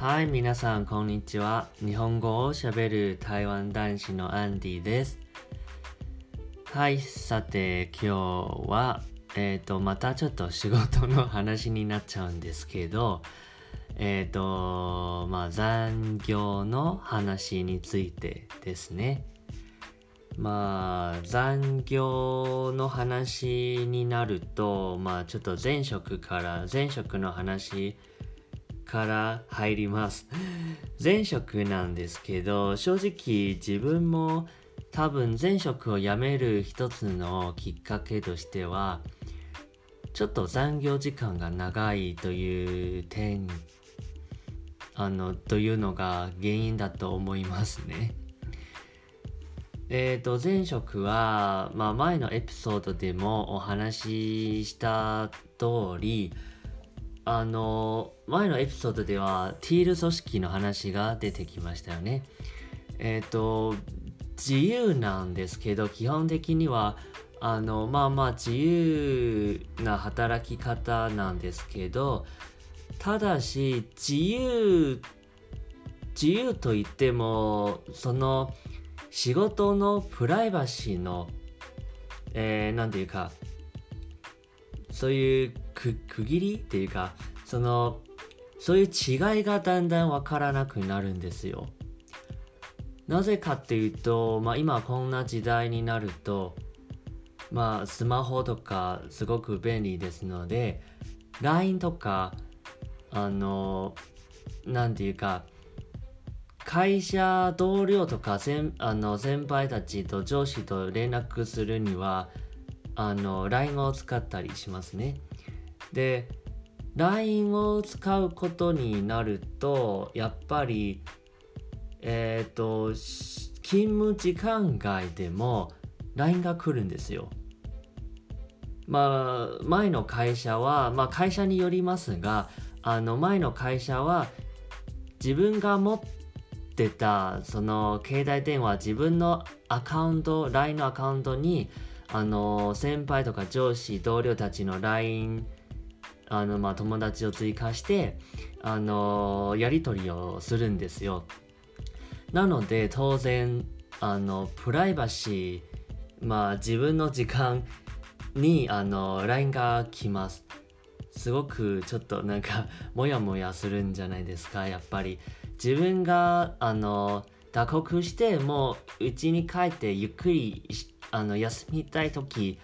はい、皆さん、こんにちは。日本語を喋る台湾男子のアンディです。はい、さて、今日は、えっ、と、またちょっと仕事の話になっちゃうんですけど、えっ、と、まあ、残業の話についてですね。まあ、残業の話になると、まあ、ちょっと前職から、前職の話から入ります。前職なんですけど、正直自分も多分前職を辞める一つのきっかけとしては、ちょっと残業時間が長いという点、あの、というのが原因だと思いますね。えっ、と、前職は、まあ前のエピソードでもお話しした通り、あの、前のエピソードでは、ティール組織の話が出てきましたよね。えっ、と、自由なんですけど、基本的には、あの、まあまあ自由な働き方なんですけど、ただし、自由、自由と言っても、その、仕事のプライバシーの、えー、ていうか、そういう区切りっていうか、その、そういう違いがだんだんわからなくなるんですよ。なぜかっていうと、まあ今こんな時代になると、まあスマホとかすごく便利ですので、LINE とか、あの、なんていうか、会社同僚とか先あの先輩たちと上司と連絡するにはあの LINE を使ったりしますね。で LINE を使うことになるとやっぱりえっ、と勤務時間外でも LINE が来るんですよ。まあ前の会社はまあ会社によりますがあの前の会社は自分が持ってたその携帯電話自分のアカウント LINE のアカウントにあの先輩とか上司同僚たちの LINE あのまあ友達を追加してあのやり取りをするんですよ。なので当然あのプライバシーまあ自分の時間にあの LINE が来ます。すごくちょっとなんかモヤモヤするんじゃないですかやっぱり。自分があの打刻してもう家に帰ってゆっくりしあの休みたい時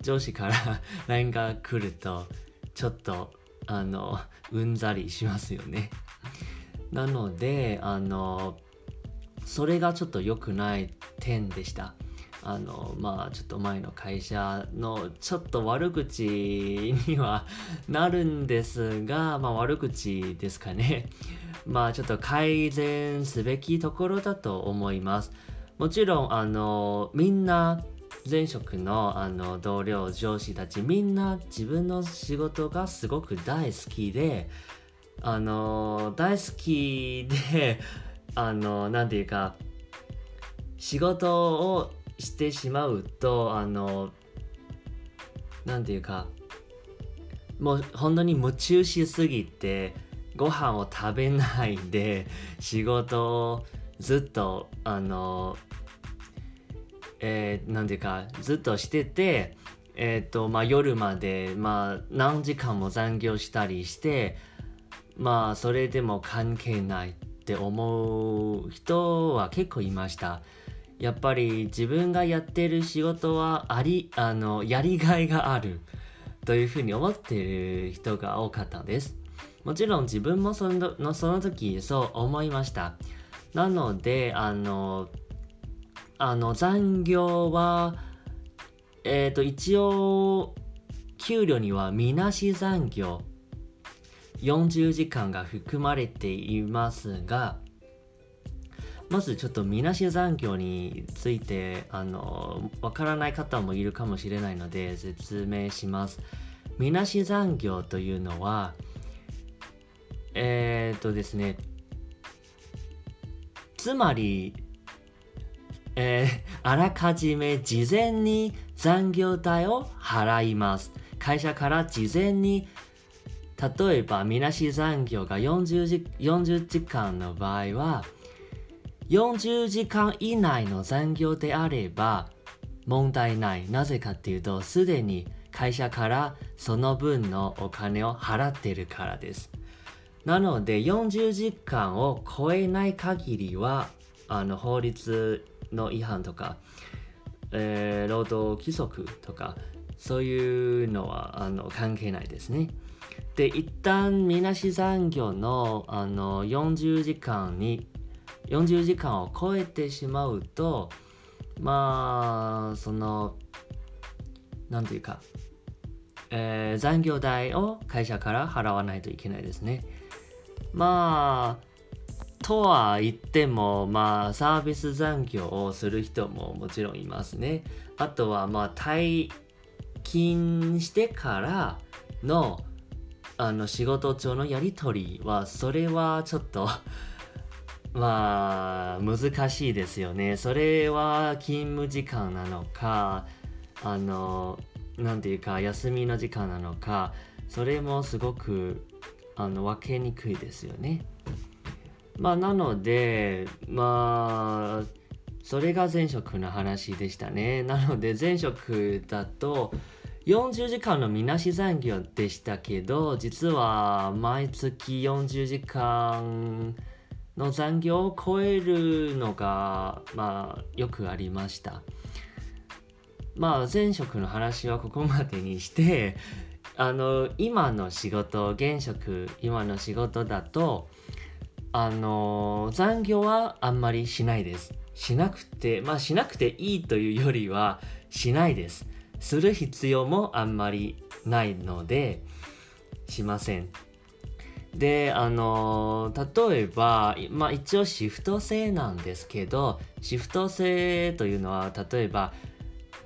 上司から LINE が来るとちょっとあのうんざりしますよね。なのであのそれがちょっと良くない点でした。あのまあちょっと前の会社のちょっと悪口には なるんですがまあ悪口ですかね。まあちょっと改善すべきところだと思います。もちろんあのみんな前職のあの同僚上司たちみんな自分の仕事がすごく大好きであの大好きであのなんていうか仕事をしてしまうとあのなんていうかもう本当に夢中しすぎてご飯を食べないで仕事をずっとあのえー、なんていうかずっとしててえっ、ー、とまあ夜までまあ何時間も残業したりしてまあそれでも関係ないって思う人は結構いました。やっぱり自分がやってる仕事はあり、あの、やりがいがあるというふうに思ってる人が多かったです。もちろん自分もそのその時そう思いました。なので、あの、あの残業は、えっ、ー、と、一応、給料にはみなし残業40時間が含まれていますが、まずちょっとみなし残業についてあのわからない方もいるかもしれないので説明します。みなし残業というのはえー、っとですねつまり、えー、あらかじめ事前に残業代を払います。会社から事前に例えばみなし残業が40時 ,40 時間の場合は40時間以内の残業であれば問題ない。なぜかっていうと、すでに会社からその分のお金を払ってるからです。なので40時間を超えない限りはあの法律の違反とか、えー、労働規則とかそういうのはあの関係ないですね。で一旦みなし残業のあの40時間に40時間を超えてしまうとまあその何ていうか、えー、残業代を会社から払わないといけないですね。まあとは言っても、まあ、サービス残業をする人ももちろんいますね。あとは、まあ、退勤してからの、あの、仕事上のやりとりは、それはちょっと まあ、難しいですよね。それは勤務時間なのか、あの、なんていうか、休みの時間なのか、それもすごくあの分けにくいですよね。まあなのでまあそれが前職の話でしたね。なので前職だと40時間のみなし残業でしたけど実は毎月40時間の残業を超えるのがまあよくありました。まあ前職の話はここまでにしてあの今の仕事現職今の仕事だとあの残業はあんまりしないです。しなくてまあしなくていいというよりはしないです。する必要もあんまりないのでしません。であの例えば、まあ、一応シフト制なんですけどシフト制というのは例えば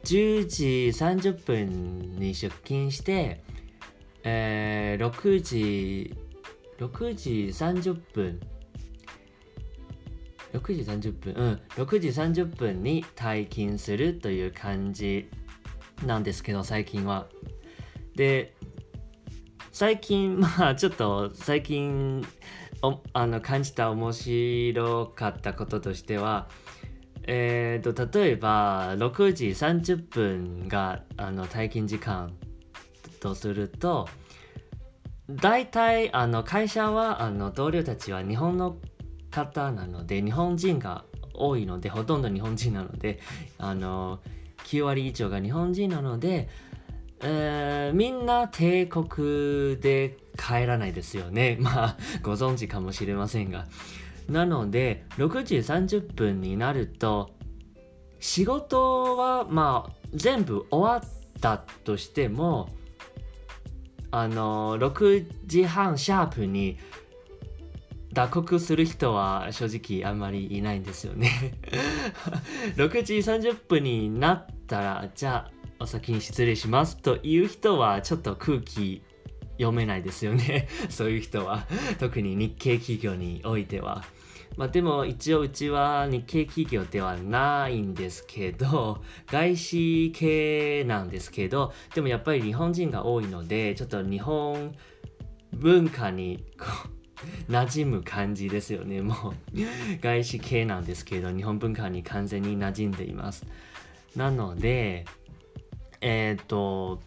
10時30分に出勤してえー、6時、6時30分、6時30分、うん、6時30分に退勤するという感じなんですけど、最近は。で、最近、まあちょっと最近あの感じた面白かったこととしては、えーと、例えば6時30分があの退勤時間とすると大体あの会社はあの同僚たちは日本の方なので日本人が多いのでほとんど日本人なのであの9割以上が日本人なので、えー、みんな帝国で帰らないですよね。まあご存知かもしれませんが。なので6時30分になると仕事はまあ全部終わったとしてもあの6時半シャープに打刻する人は正直あんまりいないんですよね。6時30分になったらじゃあお先に失礼しますという人はちょっと空気読めないですよね。そういう人は。特に日系企業においては。まあでも一応うちは日系企業ではないんですけど、外資系なんですけど、でもやっぱり日本人が多いので、ちょっと日本文化にこう 馴染む感じですよね。もう 外資系なんですけど、日本文化に完全に馴染んでいます。なので、えっ、と、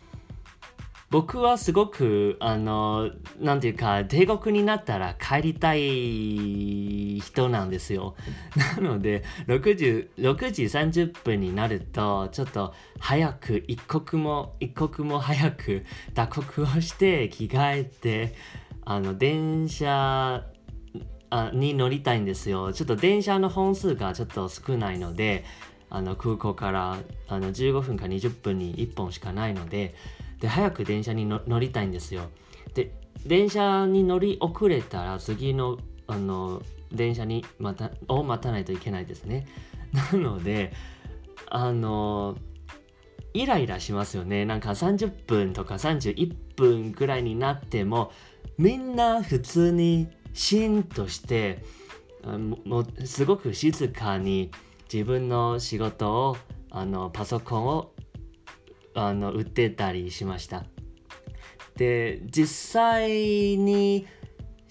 僕はすごく、あの、なんていうか、帝国になったら帰りたい人なんですよ。なので、6時、6時30分になると、ちょっと早く、一刻も、一刻も早く打刻をして着替えて、あの、電車、あに乗りたいんですよ。ちょっと電車の本数がちょっと少ないので、あの空港からあの15分か20分に1本しかないので、で早く電車に乗りたいんですよ。で電車に乗り遅れたら次のあの電車にまたを待たないといけないですね。なのであのイライラしますよね。なんか30分とか31分くらいになってもみんな普通にシーンとしてもうすごく静かに自分の仕事をあのパソコンをあの売ってたりしました。で実際に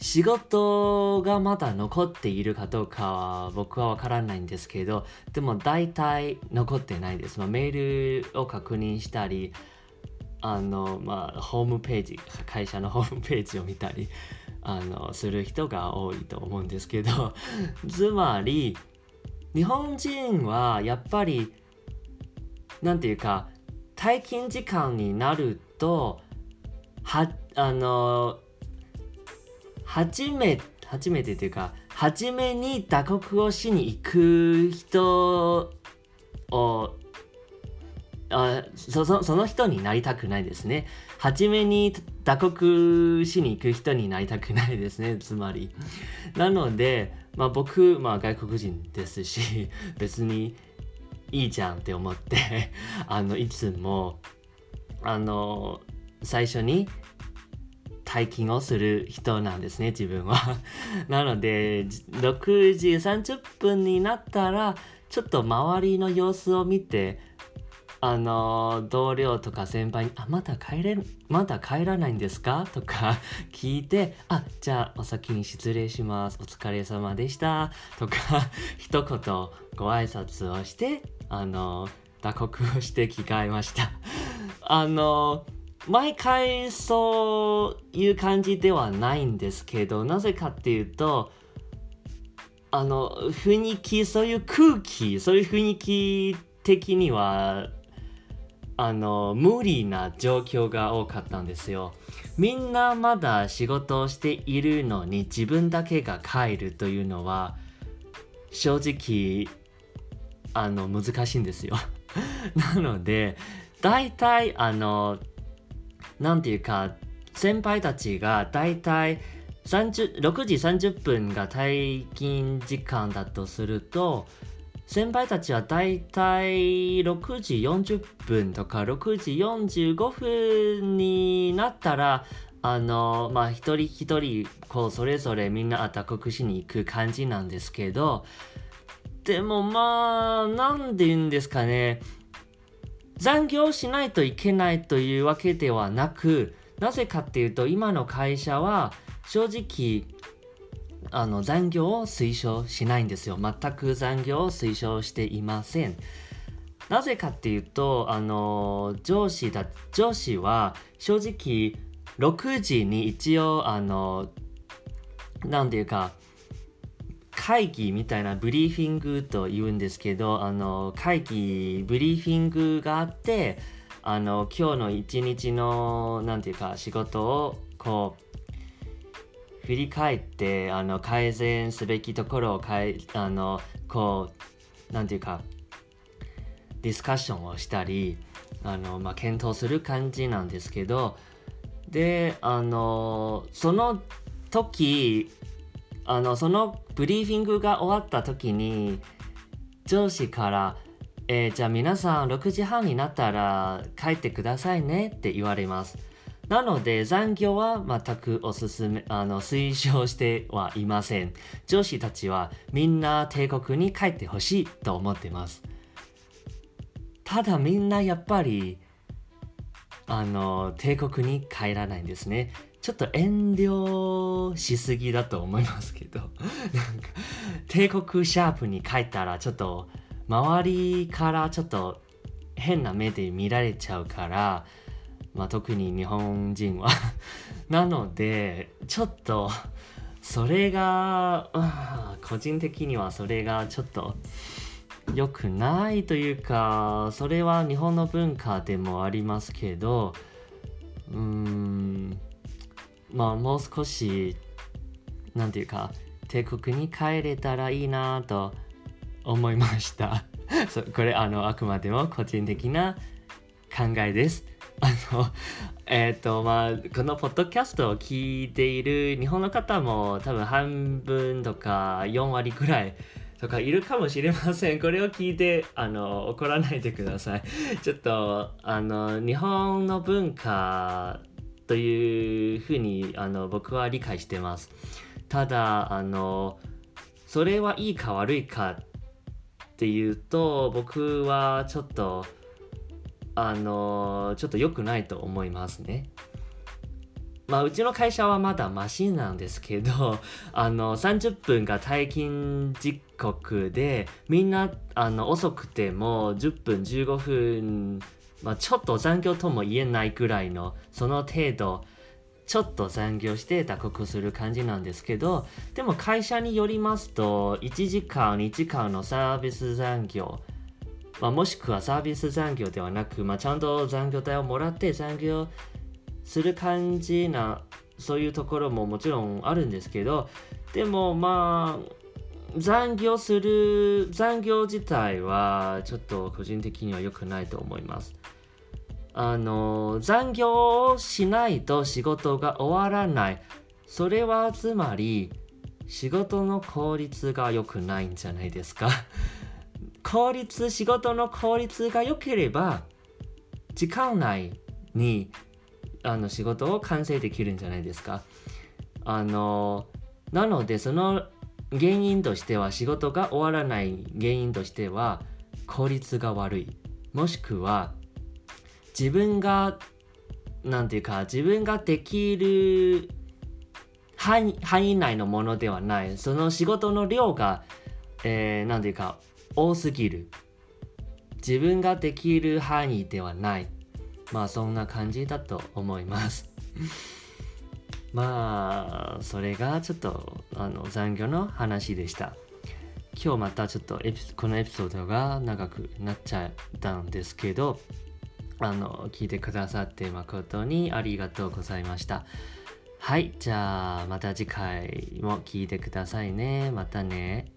仕事がまだ残っているかどうかは僕はわからないんですけどでも大体残ってないです、まあ、メールを確認したりあのまあホームページ会社のホームページを見たりあのする人が多いと思うんですけど つまり日本人はやっぱりなんていうか退勤時間になるとはあの初め初めてというか初めに打刻をしに行く人をあそその人になりたくないですね。初めに打刻しに行く人になりたくないですね、つまり。なので、まあ、僕、まあ、外国人ですし、別にいいじゃんって思って あのいつもあの最初に退勤をする人なんですね自分は なので6時30分になったらちょっと周りの様子を見てあの同僚とか先輩に「あまだ帰れまだ帰らないんですか?」とか 聞いて「あじゃあお先に失礼しますお疲れ様でした」とか一言ご挨拶をしてあの打刻をして着替えました。あの毎回そういう感じではないんですけどなぜかっていうとあの雰囲気そういう空気そういう雰囲気的にはあの無理な状況が多かったんですよ。みんなまだ仕事をしているのに自分だけが帰るというのは正直あの難しいんですよ。なので大体あのなんていうか先輩たちが大体6時30分が退勤時間だとすると先輩たちはだいたい6時40分とか6時45分になったらあのまあ一人一人こうそれぞれみんなあた国しに行く感じなんですけどでもまあなんで言うんですかね。残業しないといけないというわけではなくなぜかっていうと今の会社は正直あの残業を推奨しないんですよ。全く残業を推奨していません。なぜかっていうとあの上司だ上司は正直6時に一応あの何ていうか会議みたいなブリーフィングと言うんですけどあの会議ブリーフィングがあってあの今日の一日の何ていうか仕事をこう振り返ってあの改善すべきところをかいあのこうなんていうかディスカッションをしたりあの、まあ、検討する感じなんですけどであのその時あのそのブリーフィングが終わった時に上司からえー、じゃあ皆さん6時半になったら帰ってくださいねって言われます。なので残業は全くおすすめ、あの、推奨してはいません。上司たちはみんな帝国に帰ってほしいと思ってます。ただみんなやっぱり、あの、帝国に帰らないんですね。ちょっと遠慮しすぎだと思いますけど、なんか、帝国シャープに帰ったらちょっと、周りからちょっと変な目で見られちゃうから、まあ、特に日本人は。なのでちょっとそれが、個人的にはそれがちょっと良くないというかそれは日本の文化でもありますけどうーん。まあもう少しなんていうか帝国に帰れたらいいなと思いました これあのあくまでも個人的な考えです あの、えっ、ー、と、まあ、このポッドキャストを聞いている日本の方も多分半分とか4割くらいとかいるかもしれません。これを聞いて、あの、怒らないでください。ちょっと、あの、日本の文化というふうに、あの、僕は理解してます。ただ、あの、それはいいか悪いかっていうと、僕はちょっと、あのちょっと良くないと思いますね。まあ、うちの会社はまだマシンなんですけど、あの、30分が退勤時刻で、みんな、あの、遅くても10分、15分、まあ、ちょっと残業とも言えないくらいの、その程度、ちょっと残業して脱穀する感じなんですけど、でも会社によりますと、1時間、2時間のサービス残業、まあ、もしくはサービス残業ではなく、まあ、ちゃんと残業代をもらって残業する感じなそういうところももちろんあるんですけどでもまあ残業する残業自体はちょっと個人的には良くないと思います。あの残業をしないと仕事が終わらない。それはつまり仕事の効率が良くないんじゃないですか。効率仕事の効率が良ければ時間内にあの仕事を完成できるんじゃないですか。あのなのでその原因としては仕事が終わらない原因としては効率が悪い。もしくは自分がなんていうか自分ができる範囲内のものではない。その仕事の量が、えー、ていうか多すぎる。自分ができる範囲ではない。まあそんな感じだと思います。まあそれがちょっとあの残業の話でした。今日またちょっとこのエピソードが長くなっちゃったんですけどあの聞いてくださって誠にありがとうございました。はいじゃあまた次回も聞いてくださいね。またね。